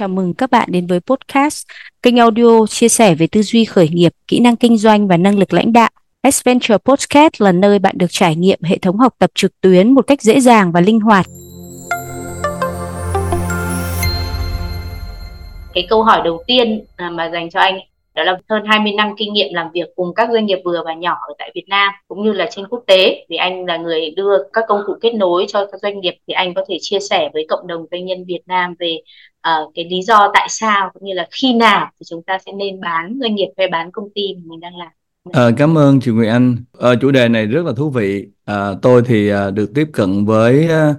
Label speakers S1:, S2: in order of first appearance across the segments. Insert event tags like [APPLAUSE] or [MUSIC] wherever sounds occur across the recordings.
S1: Chào mừng các bạn đến với podcast, kênh audio chia sẻ về tư duy khởi nghiệp, kỹ năng kinh doanh và năng lực lãnh đạo. Adventure Podcast là nơi bạn được trải nghiệm hệ thống học tập trực tuyến một cách dễ dàng và linh hoạt.
S2: Cái câu hỏi đầu tiên mà dành cho anh đó là hơn 20 năm kinh nghiệm làm việc cùng các doanh nghiệp vừa và nhỏ ở tại Việt Nam cũng như là trên quốc tế vì anh là người đưa các công cụ kết nối cho các doanh nghiệp thì anh có thể chia sẻ với cộng đồng doanh nhân Việt Nam về uh, cái lý do tại sao cũng như là khi nào thì chúng ta sẽ nên bán doanh nghiệp hay bán công ty mà mình đang làm
S3: À, cảm ơn chị Nguyễn Anh. À, chủ đề này rất là thú vị. À, tôi thì à, được tiếp cận với à,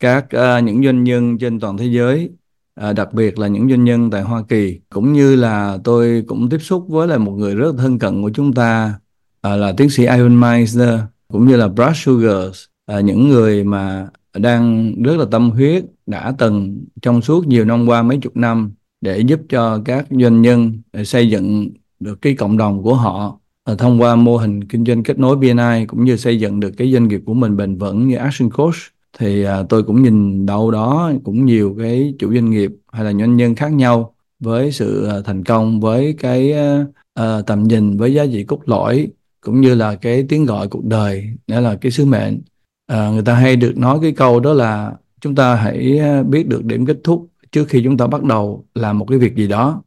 S3: các à, những doanh nhân trên toàn thế giới à, đặc biệt là những doanh nhân tại Hoa Kỳ cũng như là tôi cũng tiếp xúc với là một người rất thân cận của chúng ta à, là tiến sĩ Ivan Meisner cũng như là Brad Sugars à, những người mà đang rất là tâm huyết đã từng trong suốt nhiều năm qua mấy chục năm để giúp cho các doanh nhân xây dựng được cái cộng đồng của họ à, thông qua mô hình kinh doanh kết nối BNI cũng như xây dựng được cái doanh nghiệp của mình bền vững như Action Coach thì à, tôi cũng nhìn đâu đó cũng nhiều cái chủ doanh nghiệp hay là doanh nhân khác nhau với sự à, thành công với cái à, à, tầm nhìn với giá trị cốt lõi cũng như là cái tiếng gọi cuộc đời đó là cái sứ mệnh. À, người ta hay được nói cái câu đó là chúng ta hãy à, biết được điểm kết thúc trước khi chúng ta bắt đầu làm một cái việc gì đó.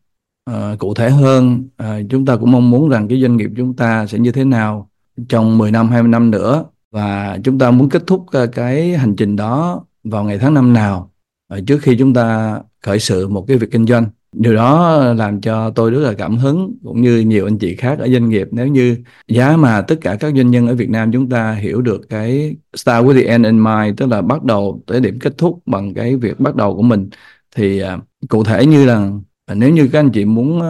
S3: À, cụ thể hơn à, chúng ta cũng mong muốn rằng cái doanh nghiệp chúng ta sẽ như thế nào trong 10 năm 20 năm nữa và chúng ta muốn kết thúc ờ, cái hành trình đó vào ngày tháng năm nào ờ, trước khi chúng ta khởi sự một cái việc kinh doanh. Điều đó làm cho tôi rất là cảm hứng, cũng như nhiều anh chị khác ở doanh nghiệp. Nếu như giá mà tất cả các doanh nhân ở Việt Nam chúng ta hiểu được cái start with the end in mind, tức là bắt đầu tới điểm kết thúc bằng cái việc bắt đầu của mình, thì ờ, cụ thể như là, nếu như các anh chị muốn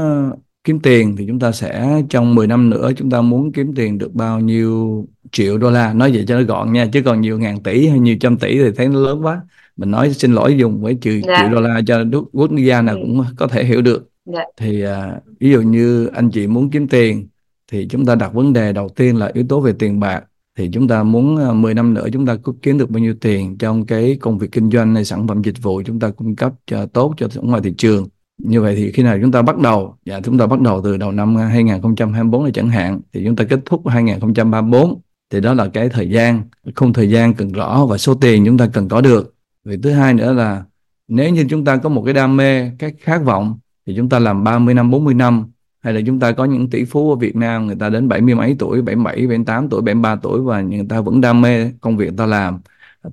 S3: kiếm tiền thì chúng ta sẽ trong 10 năm nữa chúng ta muốn kiếm tiền được bao nhiêu triệu đô la nói vậy cho nó gọn nha chứ còn nhiều ngàn tỷ hay nhiều trăm tỷ thì thấy nó lớn quá mình nói xin lỗi dùng với trừ dạ. triệu đô la cho quốc gia nào ừ. cũng có thể hiểu được dạ. thì à, ví dụ như anh chị muốn kiếm tiền thì chúng ta đặt vấn đề đầu tiên là yếu tố về tiền bạc thì chúng ta muốn 10 à, năm nữa chúng ta có kiếm được bao nhiêu tiền trong cái công việc kinh doanh hay sản phẩm dịch vụ chúng ta cung cấp cho tốt cho ngoài thị trường như vậy thì khi nào chúng ta bắt đầu dạ chúng ta bắt đầu từ đầu năm 2024 là chẳng hạn, thì chúng ta kết thúc 2034 thì đó là cái thời gian không thời gian cần rõ và số tiền chúng ta cần có được. Vì thứ hai nữa là nếu như chúng ta có một cái đam mê cái khát vọng, thì chúng ta làm 30 năm 40 năm, hay là chúng ta có những tỷ phú ở Việt Nam, người ta đến 70 mấy tuổi 77 78 tuổi 73 tuổi và người ta vẫn đam mê công việc người ta làm.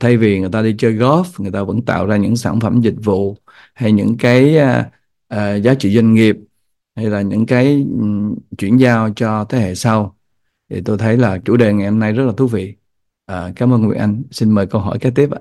S3: Thay vì người ta đi chơi golf, người ta vẫn tạo ra những sản phẩm dịch vụ hay những cái à, uh, giá trị doanh nghiệp hay là những cái um, chuyển giao cho thế hệ sau thì tôi thấy là chủ đề ngày hôm nay rất là thú vị à, cảm ơn Nguyễn Anh xin mời câu hỏi kế tiếp ạ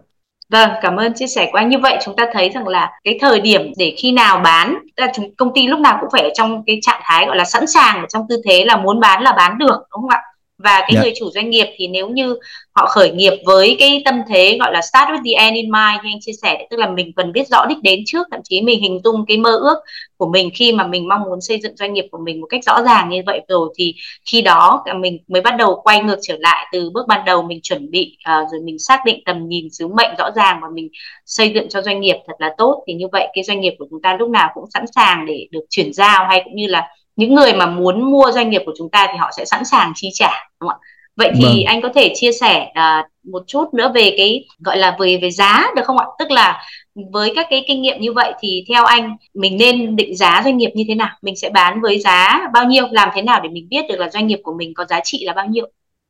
S2: Vâng, cảm ơn chia sẻ của anh. Như vậy chúng ta thấy rằng là cái thời điểm để khi nào bán là chúng công ty lúc nào cũng phải ở trong cái trạng thái gọi là sẵn sàng ở trong tư thế là muốn bán là bán được đúng không ạ? Và cái yeah. Dạ. người chủ doanh nghiệp thì nếu như họ khởi nghiệp với cái tâm thế gọi là start with the end in mind như anh chia sẻ tức là mình cần biết rõ đích đến trước thậm chí mình hình dung cái mơ ước của mình khi mà mình mong muốn xây dựng doanh nghiệp của mình một cách rõ ràng như vậy rồi thì khi đó mình mới bắt đầu quay ngược trở lại từ bước ban đầu mình chuẩn bị uh, rồi mình xác định tầm nhìn sứ mệnh rõ ràng và mình xây dựng cho doanh nghiệp thật là tốt thì như vậy cái doanh nghiệp của chúng ta lúc nào cũng sẵn sàng để được chuyển giao hay cũng như là những người mà muốn mua doanh nghiệp của chúng ta thì họ sẽ sẵn sàng chi trả đúng không ạ vậy thì vâng. anh có thể chia sẻ uh, một chút nữa về cái gọi là về về giá được không ạ tức là với các cái kinh nghiệm như vậy thì theo anh mình nên định giá doanh nghiệp như thế nào mình sẽ bán với giá bao nhiêu làm thế nào để mình biết được là doanh nghiệp của mình có giá trị là bao nhiêu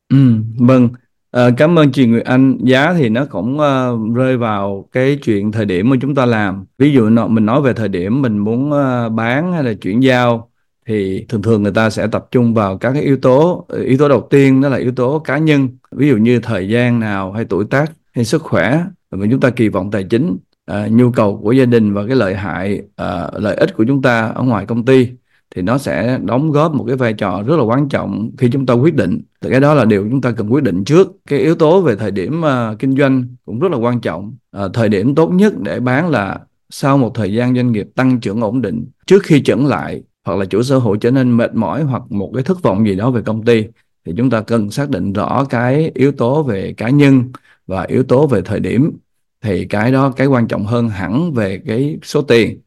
S3: ừ vâng À, cảm ơn chị Nguyệt Anh. Giá thì nó cũng uh, rơi vào cái chuyện thời điểm mà chúng ta làm. Ví dụ mình nói về thời điểm mình muốn uh, bán hay là chuyển giao thì thường thường người ta sẽ tập trung vào các cái yếu tố ờ, yếu tố đầu tiên đó là yếu tố cá nhân. Ví dụ như thời gian nào hay tuổi tác hay sức khỏe và chúng ta kỳ vọng tài chính à, nhu cầu của gia đình và cái lợi hại à, lợi ích của chúng ta ở ngoài công ty thì nó sẽ đóng góp một cái vai trò rất là quan trọng khi chúng ta quyết định. Thì cái đó là điều chúng ta cần quyết định trước. Cái yếu tố về thời điểm uh, kinh doanh cũng rất là quan trọng. Uh, thời điểm tốt nhất để bán là sau một thời gian doanh nghiệp tăng trưởng ổn định trước khi chững lại hoặc là chủ sở hữu trở nên mệt mỏi hoặc một cái thất vọng gì đó về công ty, thì chúng ta cần xác định rõ cái yếu tố về cá nhân và yếu tố về thời điểm. Thì cái đó, cái quan trọng hơn hẳn về cái số tiền.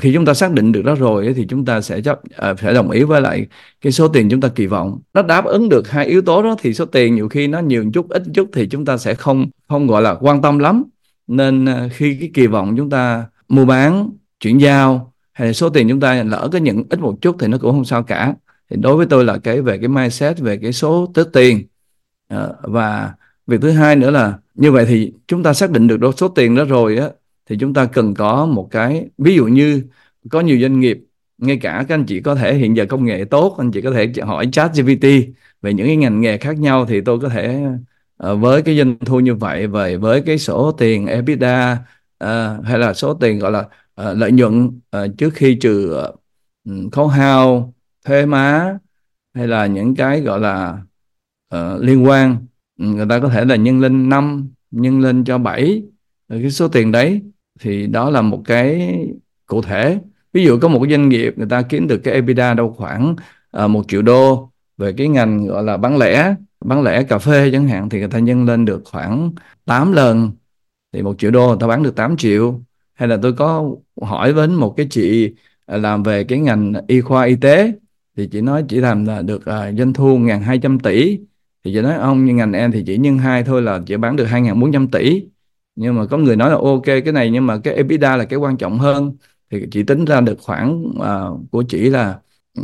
S3: Khi chúng ta xác định được đó rồi thì chúng ta sẽ chấp à, sẽ đồng ý với lại cái số tiền chúng ta kỳ vọng. Nó đáp ứng được hai yếu tố đó thì số tiền nhiều khi nó nhiều chút, ít chút thì chúng ta sẽ không không gọi là quan tâm lắm. Nên à, khi cái kỳ vọng chúng ta mua bán, chuyển giao hay số tiền chúng ta lỡ cái nhận ít một chút thì nó cũng không sao cả. Thì đối với tôi là cái về cái mindset về cái số tới tiền. À, và việc thứ hai nữa là như vậy thì chúng ta xác định được số tiền đó rồi á thì chúng ta cần có một cái ví dụ như có nhiều doanh nghiệp ngay cả các anh chị có thể hiện giờ công nghệ tốt anh chị có thể hỏi chat GPT về những cái ngành nghề khác nhau thì tôi có thể uh, với cái doanh thu như vậy về với cái số tiền EBITDA uh, hay là số tiền gọi là uh, lợi nhuận uh, trước khi trừ uh, khấu hao thuế má hay là những cái gọi là uh, liên quan ừ, người ta có thể là nhân lên 5 nhân lên cho 7 cái số tiền đấy. Thì đó là một cái cụ thể. Ví dụ có một cái doanh nghiệp người ta kiếm được cái EBITDA đâu khoảng uh, một triệu đô về cái ngành gọi là bán lẻ bán lẻ cà phê chẳng hạn thì người ta nhân lên được khoảng 8 lần. Thì một triệu đô người ta bán được 8 triệu hay là tôi có hỏi với một cái chị à, làm về cái ngành y khoa y tế thì chị nói chỉ làm là được uh, doanh thu ngàn hai trăm tỷ. Thì chị nói ông như ngành em thì chỉ nhân hai thôi là chỉ bán được hai ngàn bốn trăm tỷ. Nhưng mà có người nói là ok cái này nhưng mà cái EBITDA là cái quan trọng hơn. Thì chị tính ra được khoảng uh, của chị là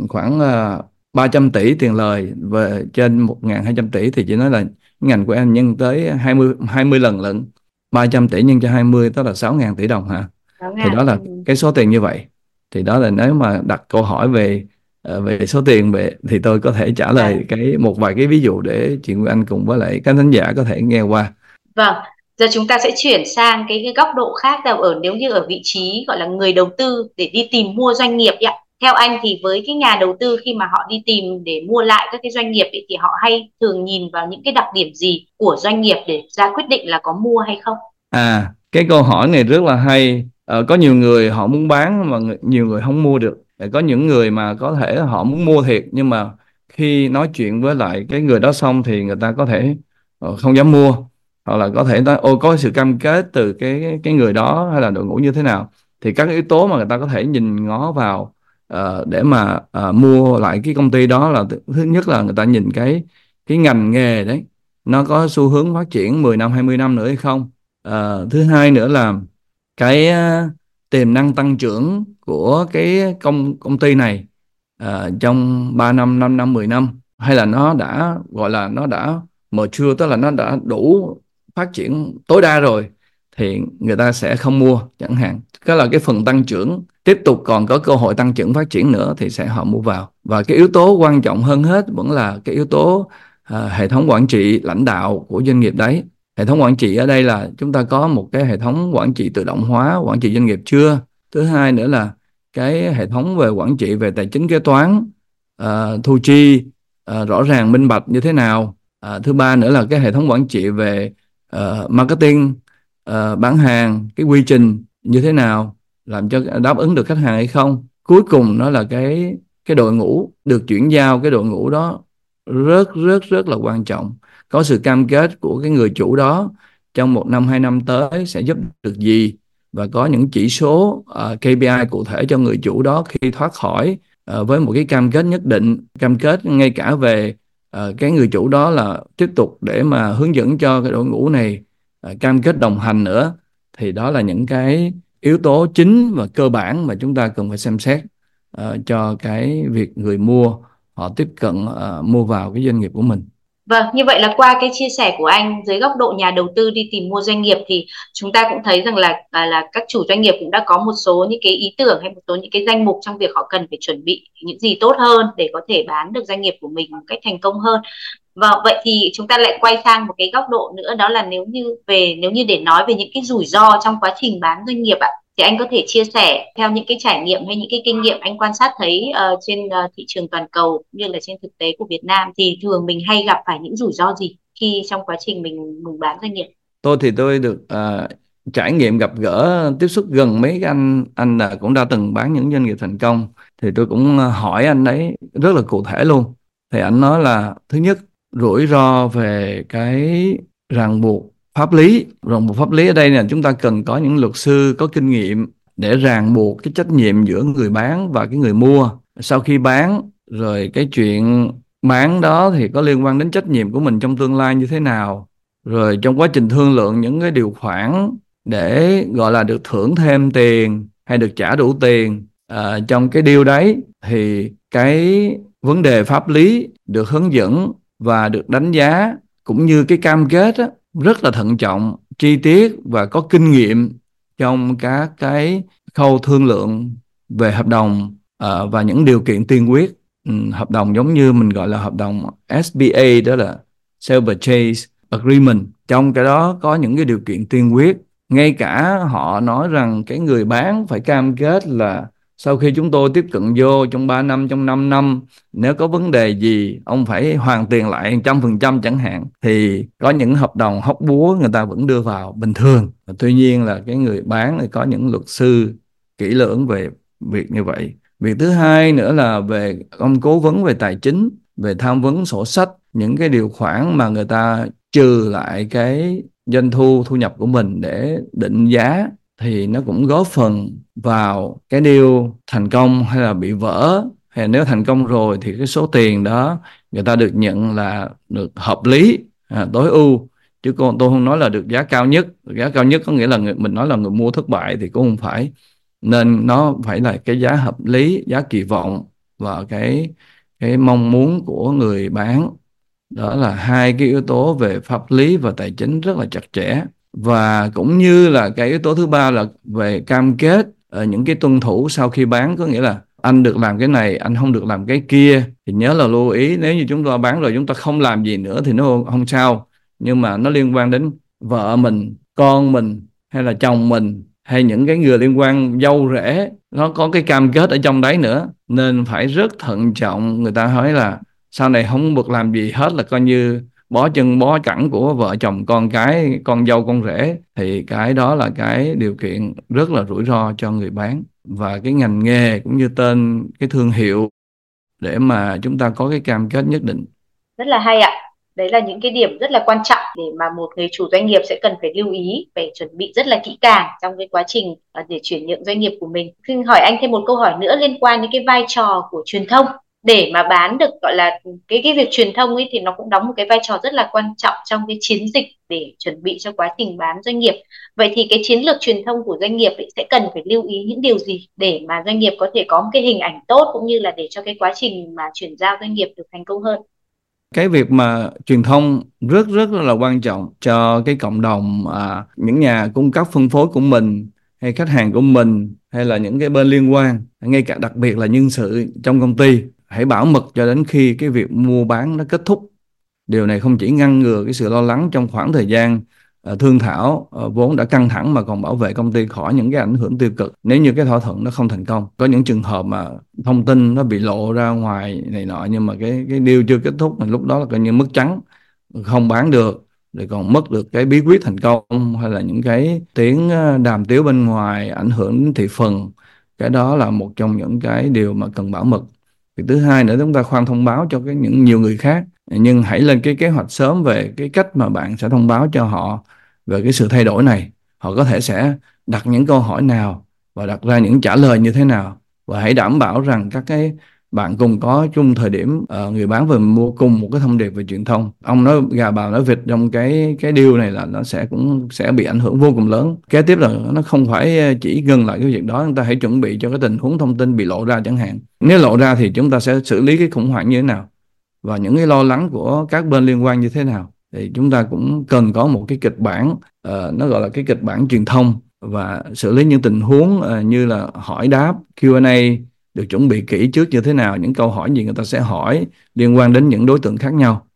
S3: khoảng uh, 300 tỷ tiền lời về trên 1.200 tỷ. Thì chị nói là ngành của em nhân tới 20 20 lần lận. 300 tỷ nhân cho 20 đó là 6.000 tỷ đồng hả thì đó là ừ. cái số tiền như vậy thì đó là nếu mà đặt câu hỏi về uh, về số tiền về thì tôi có thể trả lời dạ. cái một vài cái ví dụ để chị Nguyễn Anh cùng với lại các thính giả có thể nghe qua
S2: vâng giờ chúng ta sẽ chuyển sang cái, cái góc độ khác là ở nếu như ở vị trí gọi là người đầu tư để đi tìm mua doanh nghiệp ạ theo anh thì với cái nhà đầu tư khi mà họ đi tìm để mua lại các cái doanh nghiệp ấy, thì họ hay thường nhìn vào những cái đặc điểm gì của doanh nghiệp để ra quyết định là có mua hay không?
S3: À cái câu hỏi này rất là hay. Ờ, có nhiều người họ muốn bán mà nhiều người không mua được. Ờ, có những người mà có thể họ muốn mua thiệt nhưng mà khi nói chuyện với lại cái người đó xong thì người ta có thể ờ, không dám mua. Hoặc là có thể nói ô có sự cam kết từ cái cái người đó hay là đội ngũ như thế nào? Thì các yếu tố mà người ta có thể nhìn ngó vào uh, để mà uh, mua lại cái công ty đó là thứ nhất là người ta nhìn cái cái ngành nghề đấy nó có xu hướng phát triển 10 năm 20 năm nữa hay không? Uh, thứ hai nữa là cái uh, tiềm năng tăng trưởng của cái công công ty này uh, trong 3 năm 5 năm 10 năm hay là nó đã gọi là nó đã mature tức là nó đã đủ phát triển tối đa rồi? Thì người ta sẽ không mua chẳng hạn. Cái là cái phần tăng trưởng. Tiếp tục còn có cơ hội tăng trưởng phát triển nữa thì sẽ họ mua vào. Và cái yếu tố quan trọng hơn hết vẫn là cái yếu tố uh, hệ thống quản trị lãnh đạo của doanh nghiệp đấy. Hệ thống quản trị ở đây là chúng ta có một cái hệ thống quản trị tự động hóa quản trị doanh nghiệp chưa? Thứ hai nữa là cái hệ thống về quản trị về tài chính kế toán uh, thu chi uh, rõ ràng minh bạch như thế nào? Uh, thứ ba nữa là cái hệ thống quản trị về uh, marketing uh, bán hàng cái quy trình như thế nào làm cho đáp ứng được khách hàng hay không. Cuối cùng nó là cái cái đội ngũ được chuyển giao cái đội ngũ đó rất rất rất là quan trọng. Có sự cam kết của cái người chủ đó trong một năm hai năm tới sẽ giúp được gì và có những chỉ số ờ, uh, KPI cụ thể cho người chủ đó khi thoát khỏi uh, với một cái cam kết nhất định cam kết ngay cả về uh, cái người chủ đó là tiếp tục để mà hướng dẫn cho cái đội ngũ này Ờ, cam kết đồng hành nữa thì đó là những cái yếu tố chính và cơ bản mà chúng ta cần phải xem xét uh, cho cái việc người mua họ tiếp cận uh, mua vào cái doanh nghiệp của mình
S2: Vâng, như vậy là qua cái chia sẻ của anh dưới góc độ nhà đầu tư đi tìm mua doanh nghiệp thì chúng ta cũng thấy rằng là là, là các chủ doanh nghiệp cũng đã có một số những cái ý tưởng hay một số những cái danh mục trong việc họ cần phải chuẩn bị những gì tốt hơn để có thể bán được doanh nghiệp của mình một cách thành công hơn. Và vậy thì chúng ta lại quay sang một cái góc độ nữa đó là nếu như về nếu như để nói về những cái rủi ro trong quá trình bán doanh nghiệp ạ thì anh có thể chia sẻ theo những cái trải nghiệm hay những cái kinh nghiệm anh quan sát thấy uh, trên uh, thị trường toàn cầu như là trên thực tế của Việt Nam thì thường mình hay gặp phải những rủi ro gì khi trong quá trình mình mình bán doanh nghiệp?
S3: Tôi thì tôi được uh, trải nghiệm gặp gỡ tiếp xúc gần mấy anh anh là cũng đã từng bán những doanh nghiệp thành công. Thì tôi cũng hỏi anh đấy rất là cụ thể luôn. Thì anh nói là thứ nhất rủi ro về cái ràng buộc pháp lý. Ràng buộc pháp lý ở đây là chúng ta cần có những luật sư có kinh nghiệm để ràng buộc cái trách nhiệm giữa người bán và cái người mua. Sau khi bán rồi cái chuyện bán đó thì có liên quan đến trách nhiệm của mình trong tương lai như thế nào. Rồi trong quá trình thương lượng những cái điều khoản để gọi là được thưởng thêm tiền hay được trả đủ tiền à, trong cái điều đấy thì cái vấn đề pháp lý được hướng dẫn và được đánh giá cũng như cái cam kết á, rất là thận trọng chi tiết và có kinh nghiệm trong các cái khâu thương lượng về hợp đồng uh, và những điều kiện tiên quyết. Um, hợp đồng giống như mình gọi là hợp đồng SBA đó là Sale Purchase Agreement. Trong cái đó có những cái điều kiện tiên quyết ngay cả họ nói rằng cái người bán phải cam kết là sau khi chúng tôi tiếp cận vô trong 3 năm, trong 5 năm, nếu có vấn đề gì, ông phải hoàn tiền lại trăm phần trăm chẳng hạn, thì có những hợp đồng hóc búa người ta vẫn đưa vào bình thường. Tuy nhiên là cái người bán thì có những luật sư kỹ lưỡng về việc như vậy. Việc thứ hai nữa là về ông cố vấn về tài chính, về tham vấn sổ sách, những cái điều khoản mà người ta trừ lại cái doanh thu thu nhập của mình để định giá thì nó cũng góp phần vào cái điều thành công hay là bị vỡ. Hay nếu thành công rồi thì cái số tiền đó người ta được nhận là được hợp lý à, tối ưu. Chứ còn tôi không nói là được giá cao nhất. Giá cao nhất có nghĩa là người, mình nói là người mua thất bại thì cũng không phải. Nên nó phải là cái giá hợp lý giá kỳ vọng và cái cái mong muốn của người bán. Đó là hai cái yếu tố về pháp lý và tài chính rất là chặt chẽ và cũng như là cái yếu tố thứ ba là về cam kết ở những cái tuân thủ sau khi bán. Có nghĩa là anh được làm cái này, anh không được làm cái kia. Thì nhớ là lưu ý, nếu như chúng ta bán rồi chúng ta không làm gì nữa thì nó không sao. Nhưng mà nó liên quan đến vợ mình, con mình, hay là chồng mình, hay những cái người liên quan dâu rể. Nó có cái cam kết ở trong đấy nữa. Nên phải rất thận trọng. Người ta nói là sau này không được làm gì hết là coi như bó chân bó cẳng của vợ chồng con cái, con dâu, con rể, thì cái đó là cái điều kiện rất là rủi ro cho người bán. Và cái ngành nghề cũng như tên, cái thương hiệu để mà chúng ta có cái cam kết nhất định.
S2: Rất là hay ạ. Đấy là những cái điểm rất là quan trọng để mà một người chủ doanh nghiệp sẽ cần phải lưu ý, phải chuẩn bị rất là kỹ càng trong cái quá trình à, để chuyển nhượng doanh nghiệp của mình. Xin hỏi anh thêm một câu hỏi nữa liên quan đến cái vai trò của truyền thông để mà bán được gọi là cái cái việc truyền thông ấy thì nó cũng đóng một cái vai trò rất là quan trọng trong cái chiến dịch để chuẩn bị cho quá trình bán doanh nghiệp. Vậy thì cái chiến lược truyền thông của doanh nghiệp ấy sẽ cần phải lưu ý những điều gì để mà doanh nghiệp có thể có một cái hình ảnh tốt cũng như là để cho cái quá trình mà chuyển giao doanh nghiệp được thành công hơn?
S3: Cái việc mà truyền thông rất rất là quan trọng cho cái cộng đồng à, những nhà cung cấp phân phối của mình hay khách hàng của mình hay là những cái bên liên quan ngay cả đặc biệt là nhân sự trong công ty hãy bảo mật cho đến khi cái việc mua bán nó kết thúc. Điều này không chỉ ngăn ngừa cái sự lo lắng trong khoảng thời gian uh, thương thảo uh, vốn đã căng thẳng mà còn bảo vệ công ty khỏi những cái ảnh hưởng tiêu cực. Nếu như cái thỏa thuận nó không thành công có những trường hợp mà thông tin nó bị lộ ra ngoài này nọ nhưng mà cái cái điều chưa kết thúc thì lúc đó là coi như mất trắng không bán được rồi còn mất được cái bí quyết thành công hay là những cái tiếng ờ, đàm tiếu bên ngoài ảnh hưởng đến thị phần cái đó là một trong những cái điều mà cần bảo mật việc thứ hai nữa, chúng ta khoan thông báo cho cái những nhiều người khác. Nhưng hãy lên cái kế hoạch sớm về cái cách mà bạn sẽ thông báo cho họ về cái sự thay đổi này. Họ có thể sẽ đặt những câu hỏi nào và đặt ra những trả lời như thế nào. Và hãy đảm bảo rằng các cái bạn cùng có chung thời điểm uh, người bán và mua cùng một cái thông điệp về truyền thông. Ông nói gà bào nói vịt trong cái cái điều này là nó sẽ cũng sẽ bị ảnh hưởng vô cùng lớn. Kế tiếp là nó không phải ờ, chỉ ngừng lại cái việc đó chúng ta hãy chuẩn bị cho cái tình huống thông tin bị lộ ra chẳng hạn. Nếu lộ ra thì chúng ta sẽ xử lý cái khủng hoảng như thế nào? Và những cái lo lắng của các bên liên quan như thế nào? Thì chúng ta cũng cần có một cái kịch bản uh, nó gọi là cái kịch bản truyền thông và xử lý những tình huống uh, như là hỏi đáp Q&A được chuẩn bị kỹ trước như thế nào những câu hỏi gì người ta sẽ hỏi liên quan đến những đối tượng khác nhau.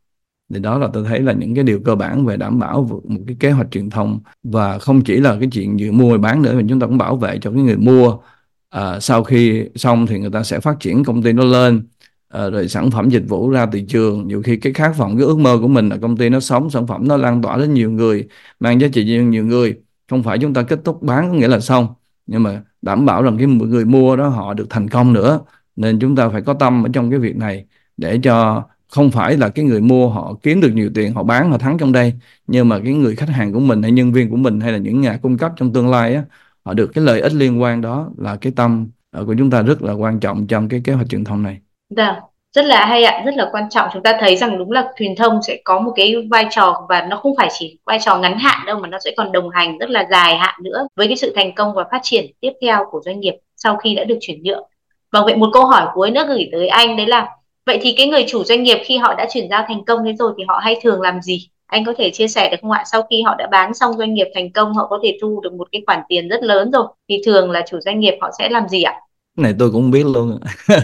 S3: Thì đó là tôi thấy là những cái điều cơ bản về đảm bảo một cái kế hoạch truyền thông. Và không chỉ là cái chuyện giữa mua bán nữa mà chúng ta cũng bảo vệ cho cái người mua. À, sau khi xong thì người ta sẽ phát triển công ty nó lên. À, rồi sản phẩm dịch vụ ra thị trường. Nhiều khi cái khát vọng cái ước mơ của mình là công ty nó sống sản phẩm nó lan tỏa đến nhiều người mang giá trị cho nhiều người. Không phải chúng ta kết thúc bán có nghĩa là xong. Nhưng mà đảm bảo rằng cái người mua đó họ được thành công nữa nên chúng ta phải có tâm ở trong cái việc này để cho không phải là cái người mua họ kiếm được nhiều tiền họ bán họ thắng trong đây nhưng mà cái người khách hàng của mình hay nhân viên của mình hay là những nhà cung cấp trong tương lai á họ được cái lợi ích liên quan đó là cái tâm ờ, của chúng ta rất là quan trọng trong cái kế hoạch truyền thông này.
S2: Dạ, rất là hay ạ, rất là quan trọng. Chúng ta thấy rằng đúng là truyền thông sẽ có một cái vai trò và nó không phải chỉ vai trò ngắn hạn đâu mà nó sẽ còn đồng hành rất là dài hạn nữa với cái sự thành công và phát triển tiếp theo của doanh nghiệp sau khi đã được chuyển nhượng. Vâng, vậy một câu hỏi cuối nữa gửi tới anh đấy là vậy thì cái người chủ doanh nghiệp khi họ đã chuyển giao thành công thế rồi thì họ hay thường làm gì? Anh có thể chia sẻ được không ạ? Sau khi họ đã bán xong doanh nghiệp thành công, họ có thể thu được một cái khoản tiền rất lớn rồi thì thường là chủ doanh nghiệp họ sẽ làm gì ạ?
S3: Này tôi cũng biết luôn. [LAUGHS]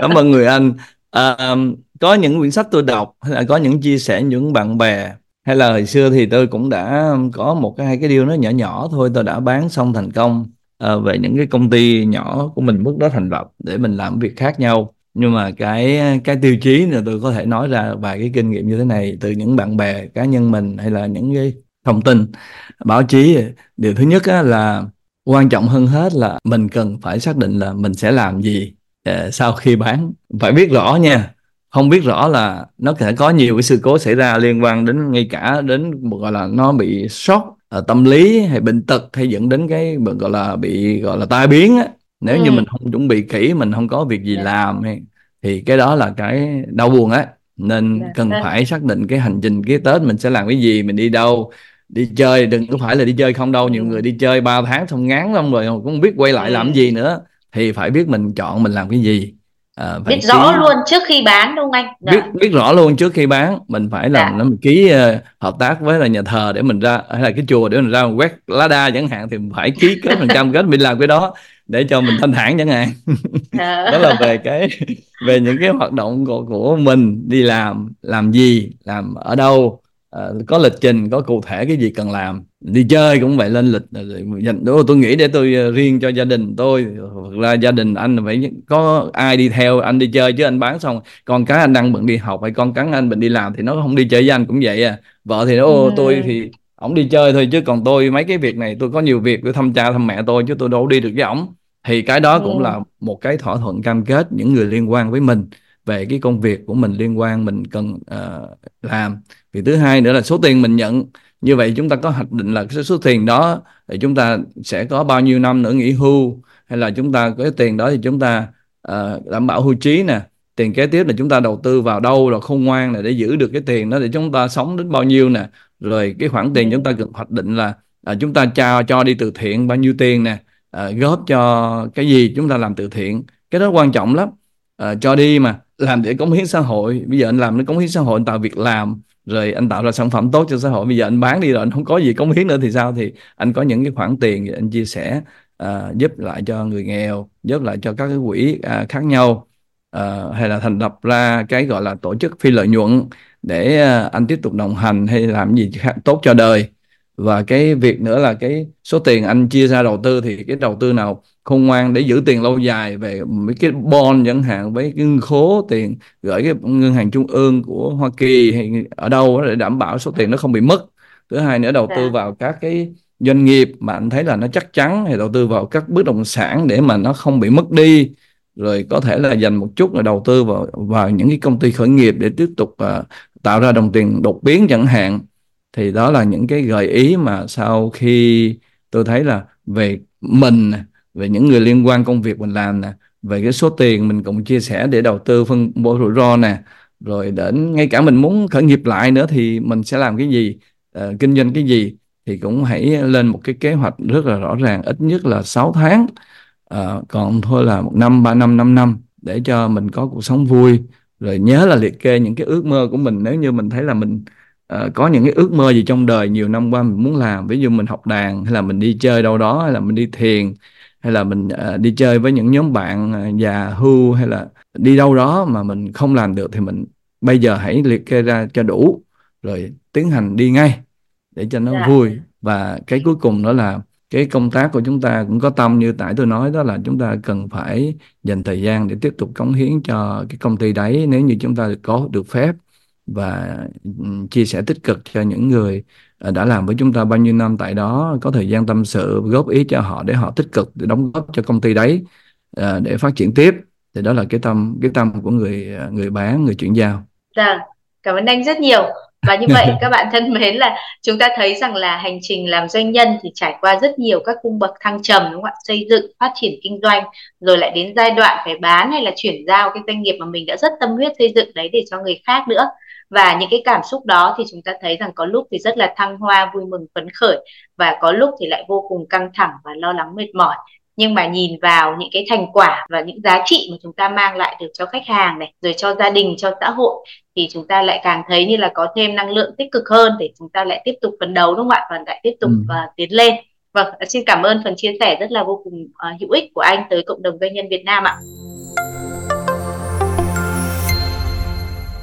S3: Cảm ơn người anh. À, um, có những quyển sách tôi đọc hay là có những chia sẻ những bạn bè hay là hồi xưa thì tôi cũng đã um, có một cái hai cái điều nó nhỏ nhỏ thôi tôi đã bán xong thành công à, về những cái công ty nhỏ của mình mức đó thành lập để mình làm việc khác nhau. Nhưng mà cái cái tiêu chí là tôi có thể nói ra vài cái kinh nghiệm như thế này từ những bạn bè cá nhân mình hay là những cái thông tin báo chí. Điều thứ nhất á, là quan trọng hơn hết là mình cần phải xác định là mình sẽ làm gì uh, sau khi bán phải biết rõ nha không biết rõ là nó sẽ có nhiều cái sự cố xảy ra liên quan đến ngay cả đến gọi là nó bị sốc uh, tâm lý hay bệnh tật hay dẫn đến cái gọi là bị gọi là tai biến á nếu ừ. như mình không chuẩn bị kỹ mình không có việc gì yeah. Dạ. làm hay, thì cái đó là cái đau buồn á nên yeah. Dạ, cần phải xác định cái hành trình cái tết mình sẽ làm cái gì mình đi đâu đi chơi đừng có phải là đi chơi không đâu nhiều người đi chơi 3 tháng xong ngán lắm rồi cũng không biết quay lại làm gì nữa. Thì phải biết mình chọn mình làm cái gì.
S2: À, biết rõ ký... luôn trước khi bán đúng không anh?
S3: Dạ. biết biết rõ luôn trước khi bán. Mình phải làm dạ. nó mình ký uh, hợp tác với là nhà thờ để mình ra hay là cái chùa để mình ra quét lá đa chẳng hạn thì mình phải ký kết phần trăm kết mình làm cái đó để cho mình thanh thản chẳng hạn. Dạ. [LAUGHS] đó là về cái về những cái hoạt động của, của mình đi làm làm gì làm ở đâu uh, có lịch trình có cụ thể cái gì cần làm. Đi chơi cũng vậy lên lịch dành đó tôi nghĩ để tôi ờ, riêng cho gia đình tôi. Hoặc là gia đình anh phải có ai đi theo anh đi chơi chứ anh bán xong con cái anh đang bận đi học hay con cái anh bận đi làm thì nó không đi chơi với anh cũng vậy à. Vợ thì nó ô tôi thì ổng đi chơi thôi chứ còn tôi mấy cái việc này tôi có nhiều việc tôi thăm cha thăm mẹ tôi chứ tôi đâu đi được với ổng. Thì cái đó cũng là một cái thỏa thuận cam kết những người liên quan với mình về cái công việc của mình liên quan mình cần uh, làm. Thì thứ hai nữa là số tiền mình nhận. Như vậy chúng ta có hoạch định là cái số tiền đó thì chúng ta sẽ có bao nhiêu năm nữa nghỉ hưu hay là chúng ta cái tiền đó thì chúng ta uh, đảm bảo hưu trí nè. Tiền kế tiếp là chúng ta đầu tư vào đâu là khôn ngoan này để giữ được cái tiền đó để chúng ta sống đến bao nhiêu nè. Rồi cái khoản tiền chúng ta cần hoạch định là à, chúng ta cho cho đi từ thiện bao nhiêu tiền nè. À, góp cho cái gì chúng ta làm từ thiện. Cái đó quan trọng lắm. À, cho đi mà làm để cống hiến xã hội. Bây giờ anh làm nó cống hiến xã hội anh tạo việc làm rồi anh tạo ra sản phẩm tốt cho xã hội. Bây giờ anh bán đi rồi anh không có gì cống hiến nữa thì sao? Thì anh có những cái khoản tiền thì anh chia sẻ uh, giúp lại cho người nghèo giúp lại cho các cái quỹ uh, khác nhau. Uh, hay là thành lập ra cái gọi là tổ chức phi lợi nhuận để uh, anh tiếp tục đồng hành hay làm gì khác tốt cho đời. Và cái việc nữa là cái số tiền anh chia ra đầu tư thì cái đầu tư nào khôn ngoan để giữ tiền lâu dài về mấy cái bond chẳng hạn với cái khố tiền gửi cái ngân hàng trung ương của Hoa Kỳ hay ở đâu để đảm bảo số tiền nó không bị mất. Thứ hai nữa đầu tư dạ. vào các cái doanh nghiệp mà anh thấy là nó chắc chắn thì đầu tư vào các bất động sản để mà nó không bị mất đi. Rồi có thể là dành một chút là đầu tư vào vào những cái công ty khởi nghiệp để tiếp tục uh, tạo ra đồng tiền đột biến chẳng hạn. Thì đó là những cái gợi ý mà sau khi tôi thấy là về mình về những người liên quan công việc mình làm nè. Về cái số tiền mình cũng chia sẻ để đầu tư phân bổ rủi ro nè. Rồi đến ngay cả mình muốn khởi nghiệp lại nữa thì mình sẽ làm cái gì? Uh, kinh doanh cái gì? Thì cũng hãy lên một cái kế hoạch rất là rõ ràng ít nhất là 6 tháng. Uh, còn thôi là một năm ba năm năm năm để cho mình có cuộc sống vui. Rồi nhớ là liệt kê những cái ước mơ của mình. Nếu như mình thấy là mình uh, có những cái ước mơ gì trong đời nhiều năm qua mình muốn làm ví dụ mình học đàn hay là mình đi chơi đâu đó hay là mình đi thiền hay là mình uh, đi chơi với những nhóm bạn uh, già hưu hay là đi đâu đó mà mình không làm được thì mình bây giờ hãy liệt kê ra cho đủ rồi tiến hành đi ngay để cho nó dạ. vui và cái cuối cùng đó là cái công tác của chúng ta cũng có tâm như tại tôi nói đó là chúng ta cần phải dành thời gian để tiếp tục cống hiến cho cái công ty đấy nếu như chúng ta có được phép và chia sẻ tích cực cho những người ờ, đã làm với chúng ta bao nhiêu năm tại đó có thời gian tâm sự góp ý cho họ để họ tích cực để đóng góp cho công ty đấy ờ, để phát triển tiếp thì đó là cái tâm cái tâm của người ờ, người bán người chuyển giao.
S2: Dạ, cảm ơn anh rất nhiều. và như vậy các bạn thân mến là chúng ta thấy rằng là hành trình làm doanh nhân thì trải qua rất nhiều các cung bậc thăng trầm đúng không ạ xây dựng phát triển kinh doanh rồi lại đến giai đoạn phải bán hay là chuyển giao cái doanh nghiệp mà mình đã rất tâm huyết xây dựng đấy để cho người khác nữa và những cái cảm xúc đó thì chúng ta thấy rằng có lúc thì rất là thăng hoa vui mừng phấn khởi. Và có lúc thì lại vô cùng căng thẳng và lo lắng mệt mỏi. Nhưng mà nhìn vào những cái thành quả và những giá trị mà chúng ta mang lại được cho khách hàng này rồi cho gia đình cho xã hội thì chúng ta lại càng thấy như là có thêm năng lượng tích cực hơn để chúng ta lại tiếp tục phấn đấu đúng không ạ? Và lại tiếp tục ừ. uh, tiến lên. Vâng xin cảm ơn phần chia sẻ rất là vô cùng uh, hữu ích của anh tới cộng đồng doanh nhân Việt Nam ạ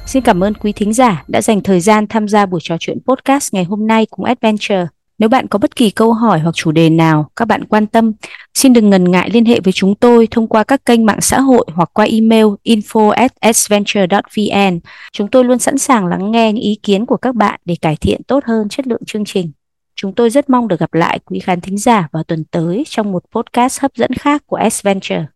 S1: Xin cảm ơn quý thính giả đã dành thời gian tham gia buổi trò chuyện podcast ngày hôm nay cùng Adventure. Nếu bạn có bất kỳ câu hỏi hoặc chủ đề nào các bạn quan tâm, xin đừng ngần ngại liên hệ với chúng tôi thông qua các kênh mạng xã hội hoặc qua email info@adventure.vn. Chúng tôi luôn sẵn sàng lắng nghe những ý kiến của các bạn để cải thiện tốt hơn chất lượng chương trình. Chúng tôi rất mong được gặp lại quý khán thính giả vào tuần tới trong một podcast hấp dẫn khác của Adventure.